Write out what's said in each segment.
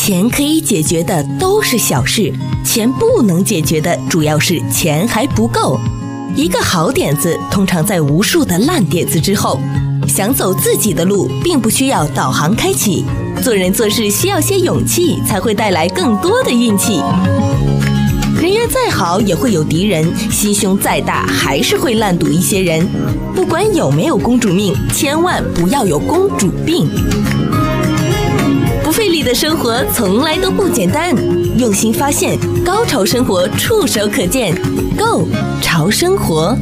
钱可以解决的都是小事，钱不能解决的主要是钱还不够。一个好点子通常在无数的烂点子之后。想走自己的路，并不需要导航开启。做人做事需要些勇气，才会带来更多的运气。人缘再好也会有敌人，心胸再大还是会烂赌一些人。不管有没有公主命，千万不要有公主病。不费力的生活从来都不简单，用心发现，高潮生活触手可见 Go 潮生活。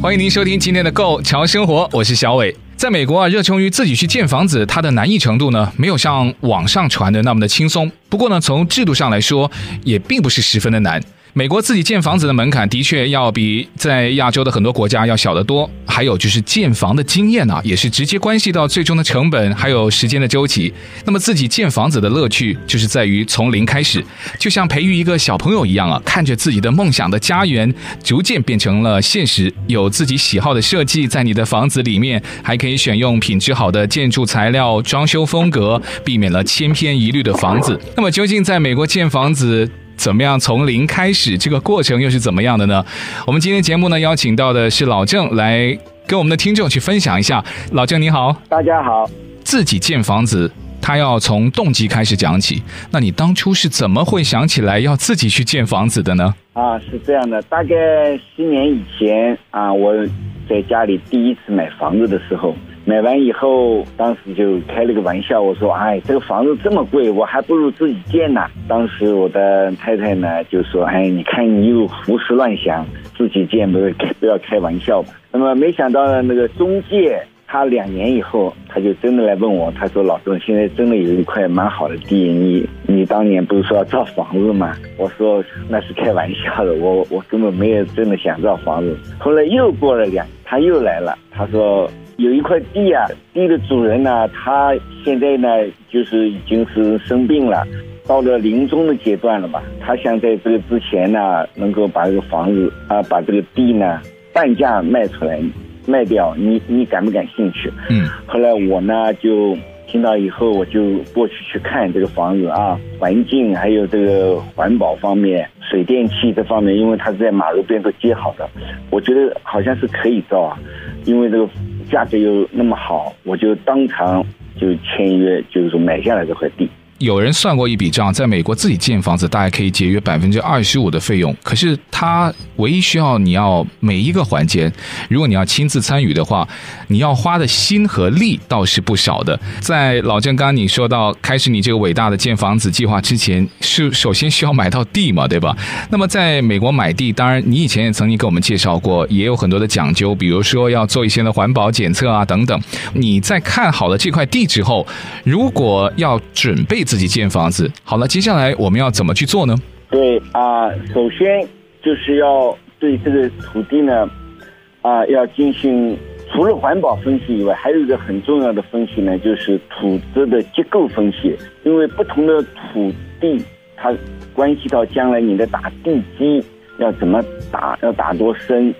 欢迎您收听今天的《Go 潮生活》，我是小伟。在美国啊，热衷于自己去建房子，它的难易程度呢，没有像网上传的那么的轻松。不过呢，从制度上来说，也并不是十分的难。美国自己建房子的门槛的确要比在亚洲的很多国家要小得多，还有就是建房的经验啊，也是直接关系到最终的成本还有时间的周期。那么自己建房子的乐趣就是在于从零开始，就像培育一个小朋友一样啊，看着自己的梦想的家园逐渐变成了现实，有自己喜好的设计在你的房子里面，还可以选用品质好的建筑材料、装修风格，避免了千篇一律的房子。那么究竟在美国建房子，怎么样从零开始？这个过程又是怎么样的呢？我们今天节目呢，邀请到的是老郑来跟我们的听众去分享一下。老郑你好，大家好。自己建房子，他要从动机开始讲起。那你当初是怎么会想起来要自己去建房子的呢？啊，是这样的，大概十年以前啊，我在家里第一次买房子的时候。买完以后，当时就开了个玩笑，我说：“哎，这个房子这么贵，我还不如自己建呢。”当时我的太太呢就说：“哎，你看你又胡思乱想，自己建不不要开玩笑吧。”那么没想到呢，那个中介他两年以后，他就真的来问我，他说：“老郑，现在真的有一块蛮好的地，你你当年不是说要造房子吗？”我说：“那是开玩笑的，我我根本没有真的想造房子。”后来又过了两，他又来了，他说。有一块地啊，地的主人呢，他现在呢，就是已经是生病了，到了临终的阶段了吧。他想在这个之前呢，能够把这个房子啊，把这个地呢半价卖出来，卖掉。你你感不感兴趣？嗯。后来我呢就听到以后，我就过去去看这个房子啊，环境还有这个环保方面、水电气这方面，因为它是在马路边都接好的，我觉得好像是可以造啊，因为这个。价格又那么好，我就当场就签约，就是说买下来这块地。有人算过一笔账，在美国自己建房子大概可以节约百分之二十五的费用。可是他唯一需要你要每一个环节，如果你要亲自参与的话，你要花的心和力倒是不少的。在老郑刚刚你说到开始你这个伟大的建房子计划之前，是首先需要买到地嘛，对吧？那么在美国买地，当然你以前也曾经给我们介绍过，也有很多的讲究，比如说要做一些的环保检测啊等等。你在看好了这块地之后，如果要准备。自己建房子，好了，接下来我们要怎么去做呢？对啊、首先就是要对这个土地呢，啊、要进行除了环保分析以外，还有一个很重要的分析呢，就是土质的结构分析。因为不同的土地，它关系到将来你的打地基要怎么打，要打多深。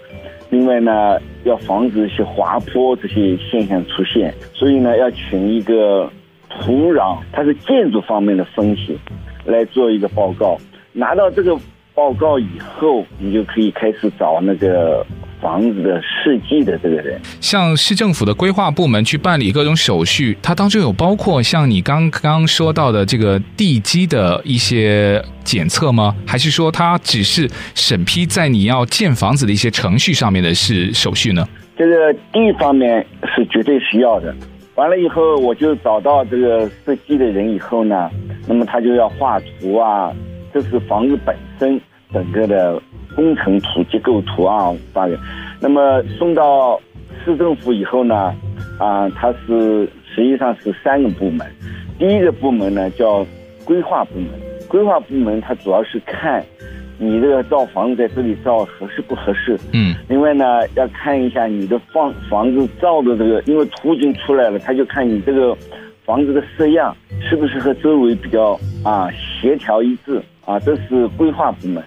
另外呢，要防止一些滑坡这些现象出现，所以呢，要请一个。土壤，它是建筑方面的分析，来做一个报告。拿到这个报告以后，你就可以开始找那个房子的设计的这个人。像市政府的规划部门去办理各种手续，它当中有包括像你刚刚说到的这个地基的一些检测吗？还是说它只是审批在你要建房子的一些程序上面的是手续呢？这个地方面是绝对需要的。完了以后，我就找到这个设计的人以后呢，那么他就要画图啊，这是房子本身整个的工程图、结构图啊发给。那么送到市政府以后呢，啊，它是实际上是三个部门。第一个部门呢叫规划部门，规划部门它主要是看。你这个造房子在这里造合适不合适？嗯。另外呢，要看一下你的房房子造的这个，因为图已经出来了，他就看你这个房子的式样是不是和周围比较啊协调一致啊，这是规划部门。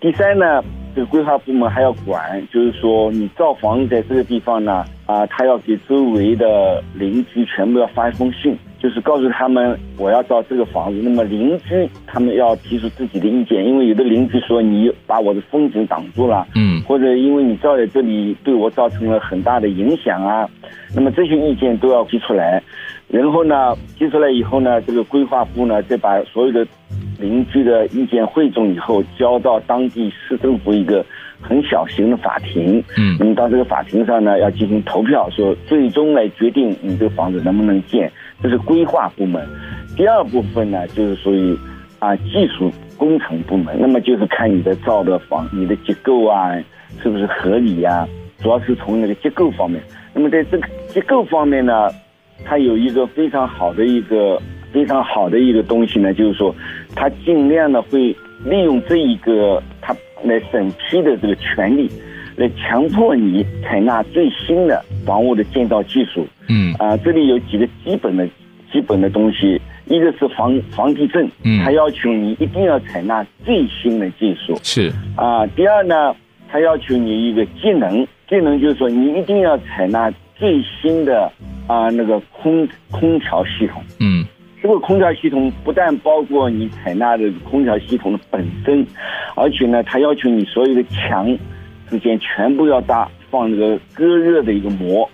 第三呢，这个规划部门还要管，就是说你造房子在这个地方呢啊，他要给周围的邻居全部要发一封信，就是告诉他们我要造这个房子，那么邻居他们要提出自己的意见，因为有的邻居说你把我的风景挡住了，嗯，或者因为你造在这里对我造成了很大的影响啊，那么这些意见都要提出来，然后呢提出来以后呢，这个规划部呢再把所有的邻居的意见汇总以后交到当地市政府一个。很小型的法庭，嗯，那么到这个法庭上呢，要进行投票，说最终来决定你这个房子能不能建，这是规划部门。第二部分呢，就是属于啊技术工程部门，那么就是看你的造的房，你的结构啊是不是合理呀、主要是从那个结构方面。那么在这个结构方面呢，它有一个非常好的一个非常好的一个东西呢，就是说它尽量的会利用这一个它。来审批的这个权利，来强迫你采纳最新的房屋的建造技术。嗯啊，这里有几个基本的基本的东西，一个是房房地证，嗯，他要求你一定要采纳最新的技术。是啊，第二呢，他要求你一个节能，节能就是说你一定要采纳最新的啊那个空空调系统。嗯。这个空调系统不但包括你采纳的空调系统的本身，而且呢，它要求你所有的墙之间全部要搭放这个隔热的一个膜。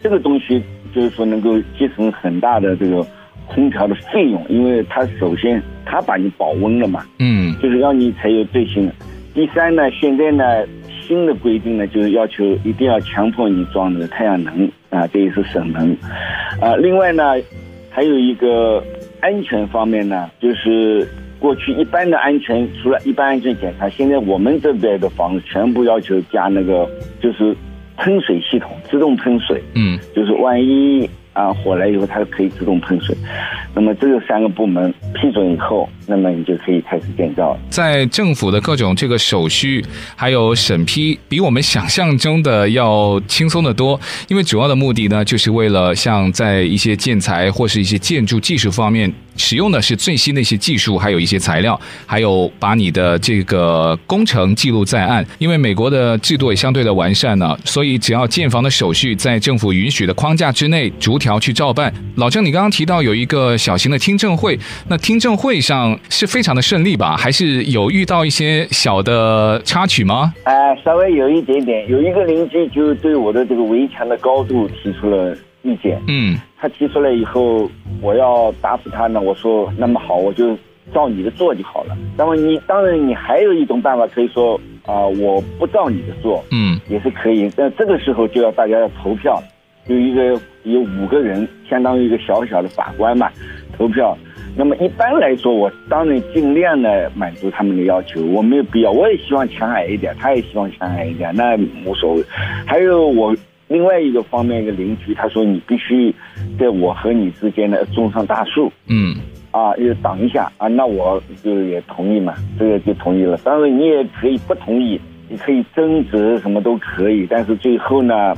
这个东西就是说能够节省很大的这个空调的费用，因为它首先它把你保温了嘛，嗯，就是让你才有最新的。第三呢，现在呢新的规定呢就是要求一定要强迫你装那个太阳能啊，这也是省能。啊，另外呢。还有一个安全方面呢，就是过去一般的安全，除了一般安全检查，现在我们这边的房子全部要求加那个，就是喷水系统，自动喷水。嗯，就是万一。啊，火来以后它可以自动喷水。那么这个三个部门批准以后，那么你就可以开始建造。在政府的各种这个手续还有审批，比我们想象中的要轻松得多。因为主要的目的呢，就是为了像在一些建材或是一些建筑技术方面，使用的是最新的一些技术，还有一些材料，还有把你的这个工程记录在案。因为美国的制度也相对的完善呢，所以只要建房的手续在政府允许的框架之内，逐条去照办。老郑，你刚刚提到有一个小型的听证会，那听证会上是非常的顺利吧？还是有遇到一些小的插曲吗？哎，稍微有一点点。有一个邻居就对我的这个围墙的高度提出了意见。嗯，他提出来以后，我要答复他呢。我说那么好，我就照你的做就好了。那么你当然你还有一种办法，可以说啊、呃，我不照你的做，嗯，也是可以。但这个时候就要大家要投票。有一个有五个人，相当于一个小小的法官嘛，投票。那么一般来说，我当然尽量的满足他们的要求，我没有必要。我也希望墙矮一点，他也希望墙矮一点，那无所谓。还有我另外一个方面一个邻居，他说你必须在我和你之间呢种上大树，嗯，啊，要挡一下啊，那我就也同意嘛，这个就同意了。当然你也可以不同意，你可以争执什么都可以，但是最后呢。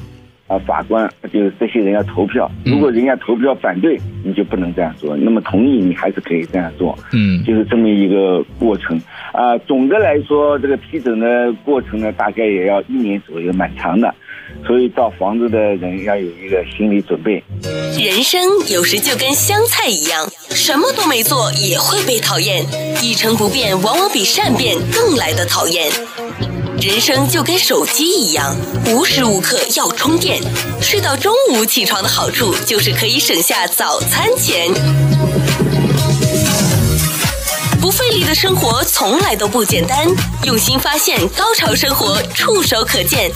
啊，法官就是这些人要投票，如果人家投票反对，你就不能这样做。那么同意，你还是可以这样做。嗯，就是这么一个过程。啊，总的来说，这个批准的过程呢，大概也要一年左右，蛮长的。所以造房子的人要有一个心理准备。人生有时就跟香菜一样，什么都没做也会被讨厌，一成不变往往比善变更来的讨厌。人生就跟手机一样，无时无刻要充电。睡到中午起床的好处就是可以省下早餐钱。不费力的生活从来都不简单，用心发现，高潮生活触手可见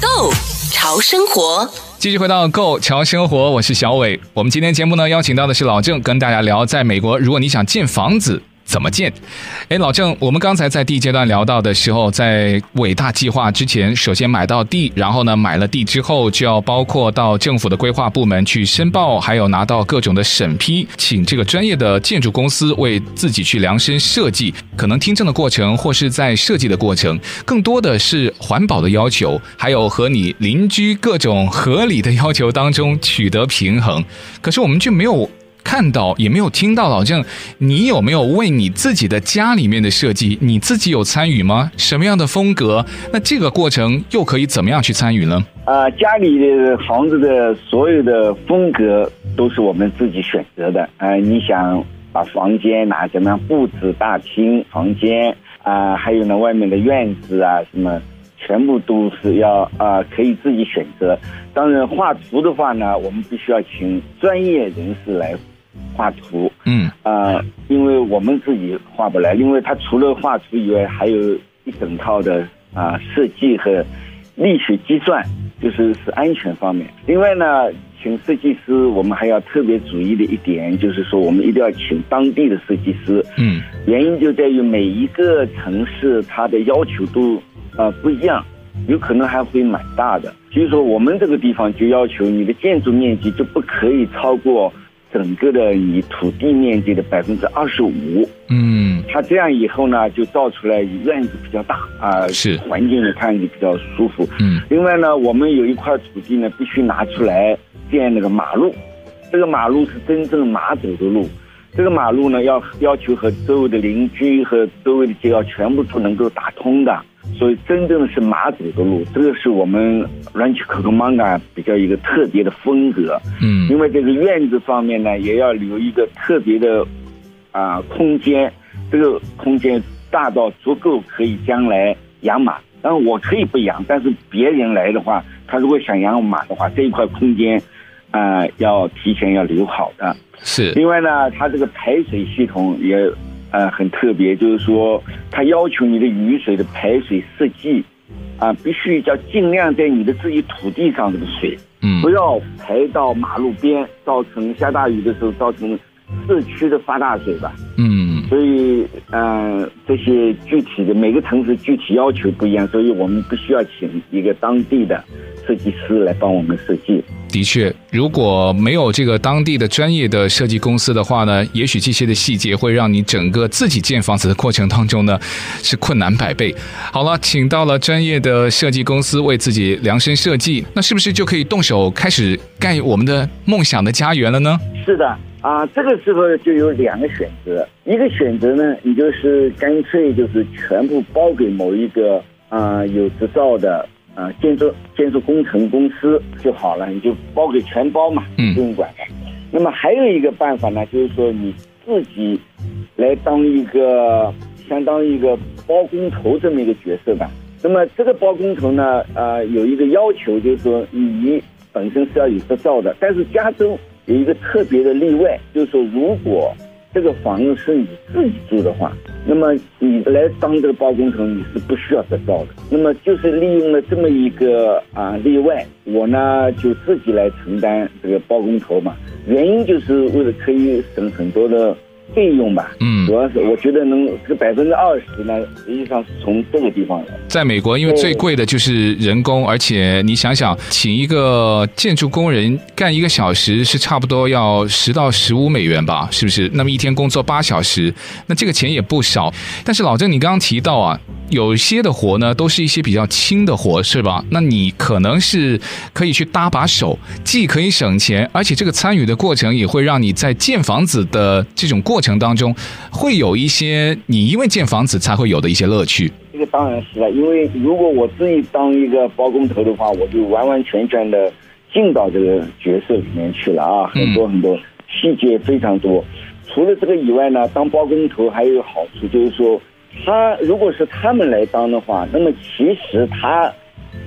Go 潮生活，继续回到 Go 潮生活，我是小伟。我们今天节目呢，邀请到的是老郑，跟大家聊在美国，如果你想建房子。怎么建？哎，老郑，我们刚才在第一阶段聊到的时候，在伟大计划之前，首先买到地，然后呢，买了地之后，就要包括到政府的规划部门去申报，还有拿到各种的审批，请这个专业的建筑公司为自己去量身设计。可能听证的过程，或是在设计的过程，更多的是环保的要求，还有和你邻居各种合理的要求当中取得平衡。可是我们却没有。看到也没有听到，老郑，你有没有为你自己的家里面的设计，你自己有参与吗？什么样的风格？那这个过程又可以怎么样去参与呢？啊，家里的房子的所有的风格都是我们自己选择的。啊、呃，你想把房间哪怎么样布置，大厅、房间啊、还有呢外面的院子啊什么，全部都是要啊、可以自己选择。当然画图的话呢，我们必须要请专业人士来画图。嗯啊、呃，因为我们自己画不来，因为它除了画图以外，还有一整套的啊、呃、设计和力学计算。就是是安全方面。另外呢，请设计师，我们还要特别注意的一点，就是说我们一定要请当地的设计师。嗯，原因就在于每一个城市它的要求都啊不一样，有可能还会蛮大的。所以说我们这个地方就要求你的建筑面积就不可以超过。整个的你土地面积的百分之二十五，嗯，它这样以后呢，就造出来院子比较大啊，呃、是。环境看着比较舒服，嗯。另外呢，我们有一块土地呢，必须拿出来建那个马路，这个马路是真正马走的路，这个马路呢要要求和周围的邻居和周围的街道全部都能够打通的。所以真正的是马走的路，这个是我们 Rancho Cucamonga 比较一个特别的风格。嗯，因为这个院子方面呢，也要留一个特别的啊、呃、空间，这个空间大到足够可以将来养马。当然我可以不养，但是别人来的话，他如果想养马的话，这一块空间啊、呃、要提前要留好的。是。另外呢，它这个排水系统也。呃，很特别，就是说，它要求你的雨水的排水设计，啊、呃，必须要尽量在你的自己土地上这个水，嗯，不要排到马路边，造成下大雨的时候造成市区的发大水吧，嗯，所以，嗯、呃，这些具体的每个城市具体要求不一样，所以我们必须要请一个当地的设计师来帮我们设计。的确，如果没有这个当地的专业的设计公司的话呢，也许这些的细节会让你整个自己建房子的过程当中呢是困难百倍。好了，请到了专业的设计公司为自己量身设计，那是不是就可以动手开始盖我们的梦想的家园了呢？是的啊，这个时候就有两个选择，一个选择呢，你就是干脆就是全部包给某一个啊有执照的。啊，建筑建筑工程公司就好了，你就包给全包嘛，不用管了。嗯。那么还有一个办法呢，就是说你自己来当一个相当于一个包工头这么一个角色吧。那么这个包工头呢，呃，有一个要求，就是说你本身是要有执照的，但是加州有一个特别的例外，就是说如果。这个房子是你自己住的话，那么你来当这个包工头，你是不需要得到的。那么就是利用了这么一个啊例外，我呢就自己来承担这个包工头嘛。原因就是为了可以省很多的。费用吧，嗯，主要是我觉得能这百分之二十呢，实际上是从这个地方来。在美国，因为最贵的就是人工，而且你想想，请一个建筑工人干一个小时是差不多要十到十五美元吧，是不是？那么一天工作八小时，那这个钱也不少。但是老郑，你刚刚提到啊，有些的活呢，都是一些比较轻的活，是吧？那你可能是可以去搭把手，既可以省钱，而且这个参与的过程也会让你在建房子的这种过。程当中会有一些你因为建房子才会有的一些乐趣。这个当然是了，因为如果我自己当一个包工头的话，我就完完全全的进到这个角色里面去了啊，很多很多细节非常多。除了这个以外呢，当包工头还有好处，就是说他如果是他们来当的话，那么其实他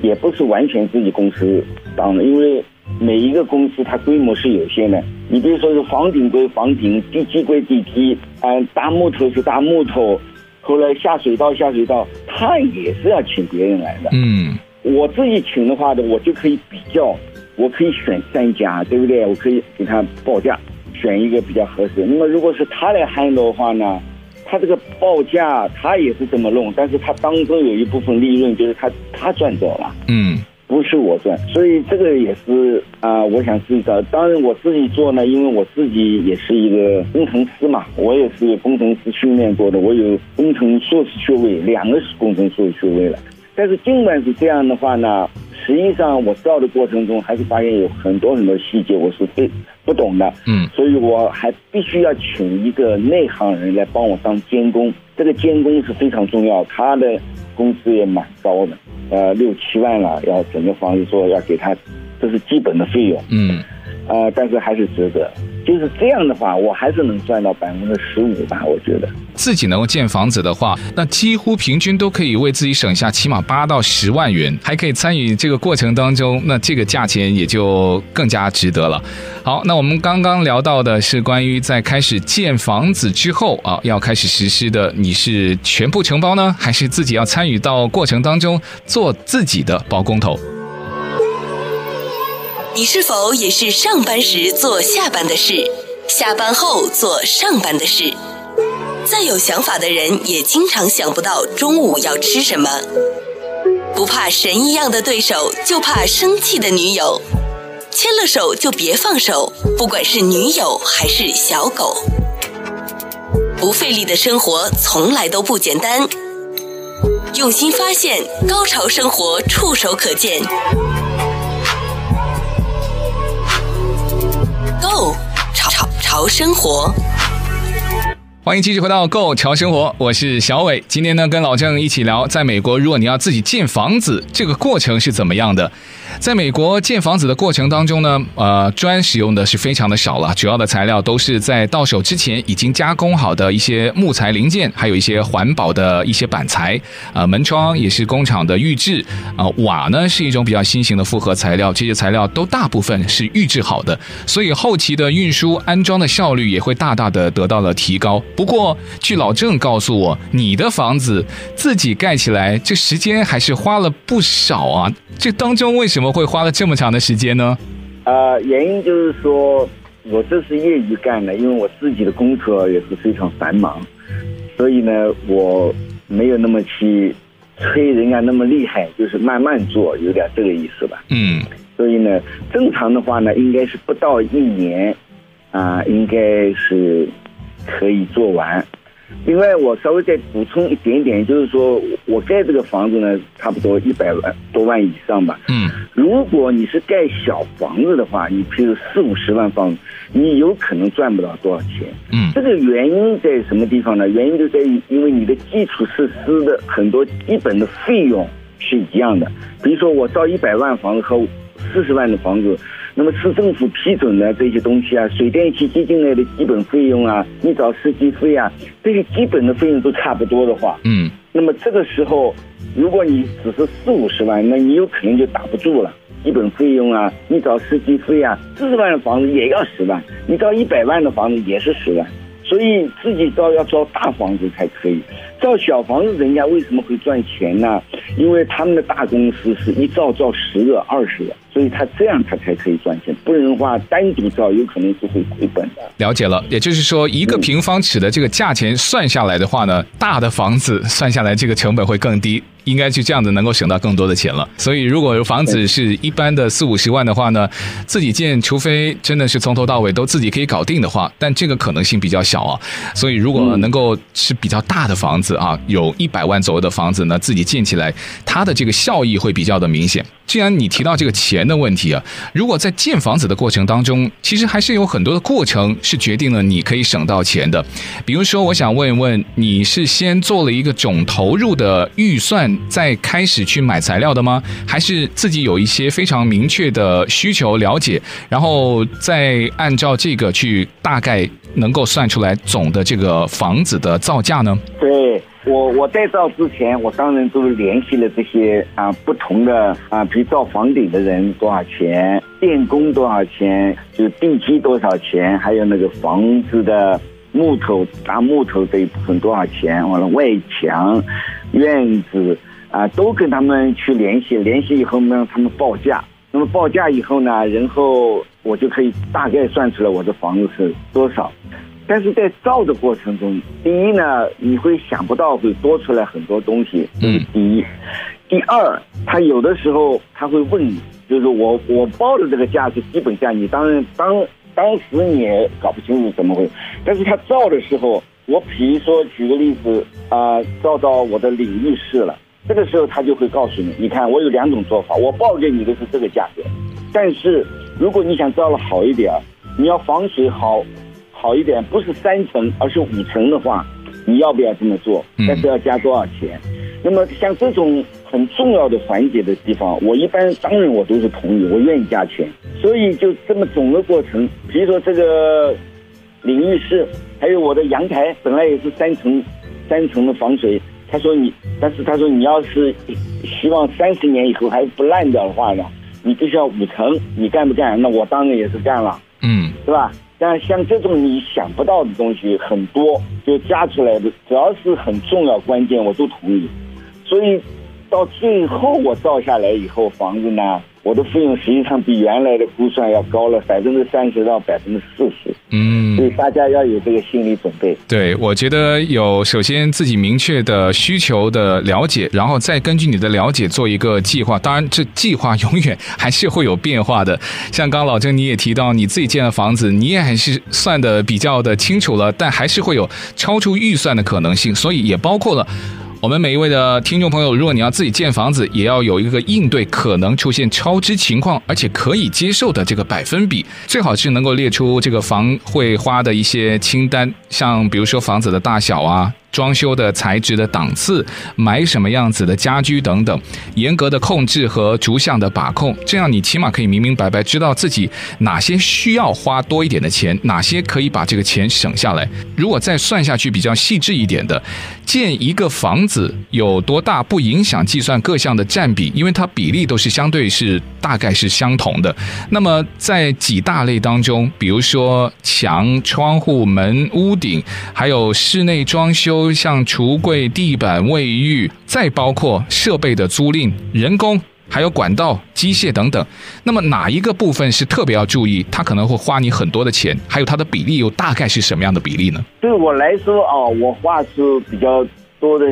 也不是完全自己公司当的，因为。每一个公司它规模是有限的，你比如说是房顶归房顶，地基归地基，嗯，搭木头是搭木头，后来下水道下水道，他也是要请别人来的。嗯，我自己请的话呢，我就可以比较，我可以选三家，对不对？我可以给他报价，选一个比较合适。那么如果是他来 handle 的话呢，他这个报价他也是这么弄，但是他当中有一部分利润就是他他赚走了。嗯。不是我赚，所以这个也是啊、呃，我想知道。当然我自己做呢，因为我自己也是一个工程师嘛，我也是工程师训练过的，我有工程硕士学位，两个是工程硕士学位了。但是尽管是这样的话呢，实际上我造的过程中还是发现有很多很多细节我是非不懂的，嗯，所以我还必须要请一个内行人来帮我当监工，这个监工是非常重要，他的工资也蛮高的。呃，六七万了，要整个房子做，要给他，这是基本的费用。嗯，呃，但是还是值得。就是这样的话，我还是能赚到百分之十五吧，我觉得。自己能够建房子的话，那几乎平均都可以为自己省下起码八到十万元，还可以参与这个过程当中，那这个价钱也就更加值得了。好，那我们刚刚聊到的是关于在开始建房子之后啊，要开始实施的，你是全部承包呢，还是自己要参与到过程当中做自己的包工头？你是否也是上班时做下班的事，下班后做上班的事？再有想法的人也经常想不到中午要吃什么。不怕神一样的对手，就怕生气的女友。牵了手就别放手，不管是女友还是小狗。不费力的生活从来都不简单。用心发现，高潮生活触手可见。Go 潮潮潮生活，欢迎继续回到 Go 潮生活，我是小伟。今天呢，跟老郑一起聊，在美国，如果你要自己建房子，这个过程是怎么样的？在美国建房子的过程当中呢，呃，砖使用的是非常的少了，主要的材料都是在到手之前已经加工好的一些木材零件，还有一些环保的一些板材，呃，门窗也是工厂的预制，啊、瓦呢是一种比较新型的复合材料，这些材料都大部分是预制好的，所以后期的运输安装的效率也会大大的得到了提高。不过，据老郑告诉我，你的房子自己盖起来，这时间还是花了不少啊，这当中为什么？会花了这么长的时间呢？呃，原因就是说，我这是业余干的，因为我自己的工作也是非常繁忙，所以呢，我没有那么去催人家那么厉害，就是慢慢做，有点这个意思吧。嗯，所以呢，正常的话呢，应该是不到一年，啊、呃，应该是可以做完。另外，我稍微再补充一点点，就是说我盖这个房子呢，差不多一百万多万以上吧。嗯，如果你是盖小房子的话，你譬如四五十万房子，你有可能赚不到多少钱。嗯，这个原因在什么地方呢？原因就在于，因为你的基础设施的很多基本的费用是一样的。比如说，我造一百万房子和四十万的房子。那么市政府批准的这些东西啊，水电气接进来的基本费用啊，你找设计费啊，这些基本的费用都差不多的话，嗯，那么这个时候，如果你只是四五十万，那你有可能就打不住了。基本费用啊，你找设计费啊，四十万的房子也要十万，你造一百万的房子也是十万，所以自己造要造大房子才可以。造小房子，人家为什么会赚钱呢？因为他们的大公司是一造造十个、二十个，所以他这样他才可以赚钱。不然的话，单独造有可能是会亏本的。了解了，也就是说，一个平方尺的这个价钱算下来的话呢，大的房子算下来这个成本会更低。应该就这样子，能够省到更多的钱了。所以，如果房子是一般的四五十万的话呢，自己建，除非真的是从头到尾都自己可以搞定的话，但这个可能性比较小啊。所以，如果能够是比较大的房子啊，有一百万左右的房子呢，自己建起来，它的这个效益会比较的明显。既然你提到这个钱的问题啊，如果在建房子的过程当中，其实还是有很多的过程是决定了你可以省到钱的。比如说，我想问一问，你是先做了一个总投入的预算，再开始去买材料的吗？还是自己有一些非常明确的需求了解，然后再按照这个去大概能够算出来总的这个房子的造价呢？对。我我在造之前，我当然都联系了这些啊不同的啊，比如造房顶的人多少钱，电工多少钱，就是地基多少钱，还有那个房子的木头搭木头这一部分多少钱，完了外墙、院子啊都跟他们去联系，联系以后呢，他们报价。那么报价以后呢，然后我就可以大概算出来我的房子是多少。但是在造的过程中，第一呢，你会想不到会多出来很多东西，这是第一。第二，他有的时候他会问你，就是我我报的这个价是基本价，你当然当当时你也搞不清楚怎么回事。但是他造的时候，我比如说举个例子啊、呃，造到我的领域室了，这个时候他就会告诉你，你看我有两种做法，我报给你的是这个价格，但是如果你想造的好一点，你要防水好。好一点，不是三层，而是五层的话，你要不要这么做？嗯但是要加多少钱？那么像这种很重要的环节的地方，我一般当然我都是同意，我愿意加钱。所以就这么总的过程，比如说这个淋浴室，还有我的阳台，本来也是三层，三层的防水。他说你，但是他说你要是希望三十年以后还不烂掉的话呢，你必须要五层，你干不干？那我当然也是干了，嗯是吧？但像这种你想不到的东西很多，就加出来的，只要是很重要关键，我都同意。所以到最后我造下来以后，房子呢，我的费用实际上比原来的估算要高了百分之三十到百分之四十。嗯所以大家要有这个心理准备。对，我觉得有首先自己明确的需求的了解，然后再根据你的了解做一个计划。当然，这计划 永远还是会有变化的。像刚刚老郑你也提到，你自己建的房子，你也还是算的比较的清楚了，但还是会有超出预算的可能性，所以也包括了。我们每一位的听众朋友，如果你要自己建房子，也要有一个应对可能出现超支情况，而且可以接受的这个百分比，最好是能够列出这个房会花的一些清单，像比如说房子的大小啊。装修的材质的档次，买什么样子的家居等等，严格的控制和逐项的把控，这样你起码可以明明白白知道自己哪些需要花多一点的钱，哪些可以把这个钱省下来。如果再算下去比较细致一点的，建一个房子有多大不影响计算各项的占比，因为它比例都是相对是大概是相同的。那么在几大类当中，比如说墙、窗户、门、屋顶，还有室内装修。像橱柜、地板、卫浴，再包括设备的租赁、人工，还有管道、机械等等。那么哪一个部分是特别要注意？它可能会花你很多的钱，还有它的比例又大概是什么样的比例呢？对我来说啊，我花出比较多的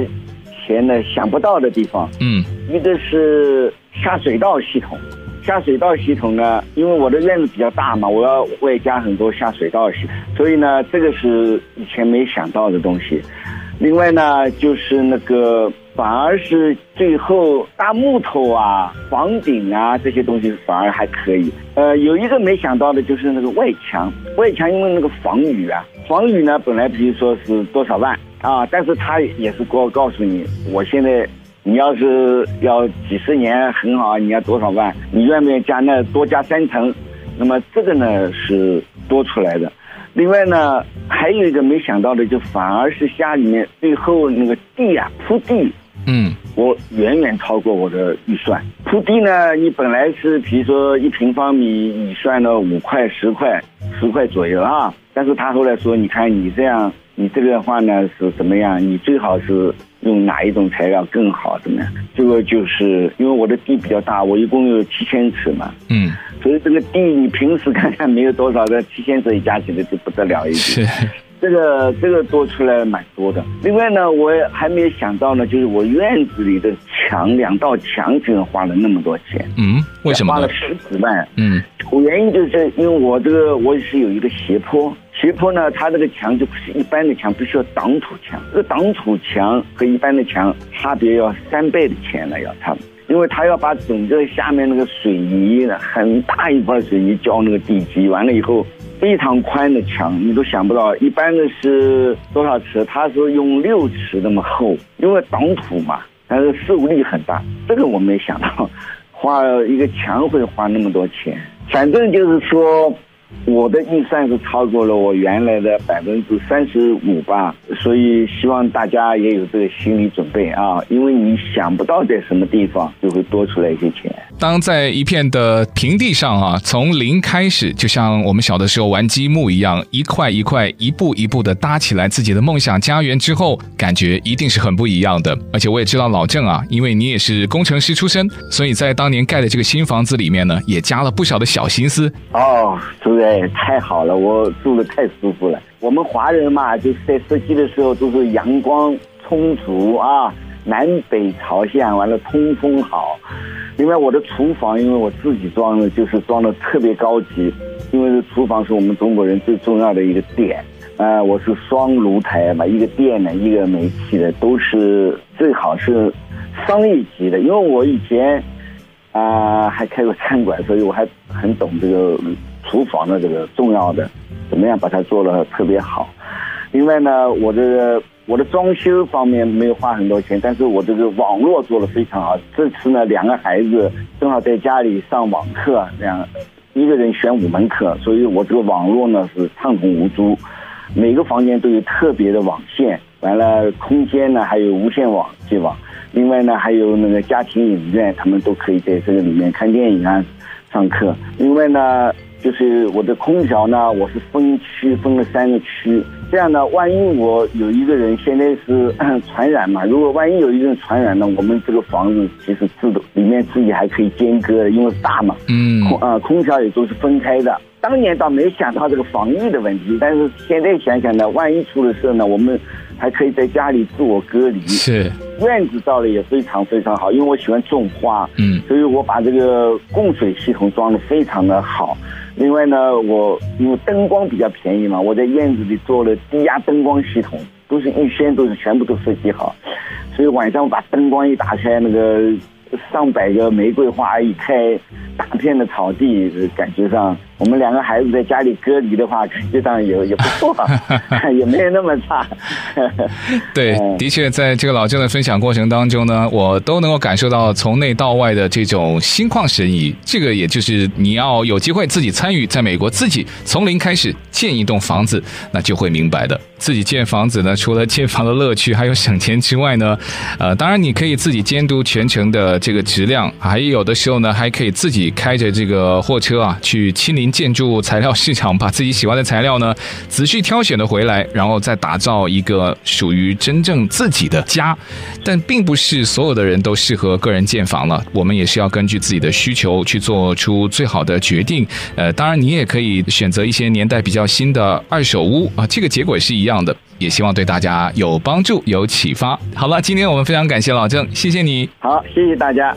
钱呢，想不到的地方。嗯，一个是下水道系统。下水道系统呢，因为我的院子比较大嘛，我要外加很多下水道系统，所以呢，这个是以前没想到的东西。另外呢，就是那个反而是最后大木头啊、房顶啊这些东西反而还可以。呃，有一个没想到的就是那个外墙，外墙因为那个防雨啊，防雨呢本来比如说是多少万啊，但是他也是告告诉你，我现在。你要是要几十年很好，你要多少万？你愿不愿意加那多加三层？那么这个呢是多出来的。另外呢，还有一个没想到的，就反而是家里面最后那个地啊铺地，嗯，我远远超过我的预算。铺地呢，你本来是比如说一平方米你算了五块、十块、十块左右啊，但是他后来说，你看你这样，你这个的话呢是怎么样？你最好是。用哪一种材料更好？怎么样？这个就是因为我的地比较大，我一共有七千尺嘛。嗯。所以这个地你平时看看没有多少的，七千尺一加起来就不得了一点。是。这个这个多出来蛮多的。另外呢，我还没有想到呢，就是我院子里的墙两道墙居然花了那么多钱。嗯。为什么？花了十几万。嗯。我原因就是因为我这个我是有一个斜坡。斜坡呢，它这个墙就不是一般的墙，必须要挡土墙。这个挡土墙和一般的墙差别要三倍的钱了，要差，因为它要把整个下面那个水泥很大一块水泥浇那个地基，完了以后非常宽的墙，你都想不到，一般的是多少尺？他是用六尺那么厚，因为挡土嘛，但是受力很大。这个我没想到，花一个墙会花那么多钱。反正就是说。我的预算是超过了我原来的百分之三十五吧，所以希望大家也有这个心理准备啊，因为你想不到在什么地方就会多出来一些钱。当在一片的平地上啊，从零开始，就像我们小的时候玩积木一样，一块一块、一步一步的搭起来自己的梦想家园之后，感觉一定是很不一样的。而且我也知道老郑啊，因为你也是工程师出身，所以在当年盖的这个新房子里面呢，也加了不少的小心思。哦，对，太好了，我住的太舒服了。我们华人嘛，就是在设计的时候都是阳光充足啊，南北朝向，完了通风好。另外，我的厨房因为我自己装的，就是装的特别高级，因为厨房是我们中国人最重要的一个点。呃，我是双炉台嘛，一个电的，一个煤气的，都是最好是商业级的。因为我以前啊、还开过餐馆，所以我还很懂这个厨房的这个重要的，怎么样把它做得特别好。另外呢，我这个我的装修方面没有花很多钱，但是我这个网络做得非常好。这次呢，两个孩子正好在家里上网课，两一个人选五门课，所以我这个网络呢是畅通无阻，每个房间都有特别的网线，完了空间呢还有无线网接网。另外呢，还有那个家庭影院，他们都可以在这个里面看电影啊、上课。另外呢，就是我的空调呢，我是分区分了三个区，这样呢，万一我有一个人现在是传染嘛，如果万一有一个人传染呢，我们这个房子其实自动里面自己还可以间隔的，因为大嘛，嗯，空啊、呃、空调也都是分开的。当年倒没想到这个防疫的问题，但是现在想想呢，万一出了事呢，我们。还可以在家里自我隔离，是院子造的也非常非常好，因为我喜欢种花，嗯，所以我把这个供水系统装的非常的好。另外呢，我因为灯光比较便宜嘛，我在院子里做了低压灯光系统，都是预先都是全部都设计好，所以晚上把灯光一打开，那个上百个玫瑰花一开，大片的草地，感觉上。我们两个孩子在家里隔离的话，实际上也也不错，也没有那么差。对，的确，在这个老郑的分享过程当中呢，我都能够感受到从内到外的这种心旷神怡。这个也就是你要有机会自己参与，在美国自己从零开始建一栋房子，那就会明白的。自己建房子呢，除了建房的乐趣，还有省钱之外呢，呃，当然你可以自己监督全程的这个质量，还有的时候呢，还可以自己开着这个货车啊，去亲建筑材料市场，把自己喜欢的材料呢，仔细挑选的回来，然后再打造一个属于真正自己的家。但并不是所有的人都适合个人建房了，我们也是要根据自己的需求去做出最好的决定。呃，当然你也可以选择一些年代比较新的二手屋啊，这个结果是一样的。也希望对大家有帮助、有启发。好了，今天我们非常感谢老郑，谢谢你。好，谢谢大家。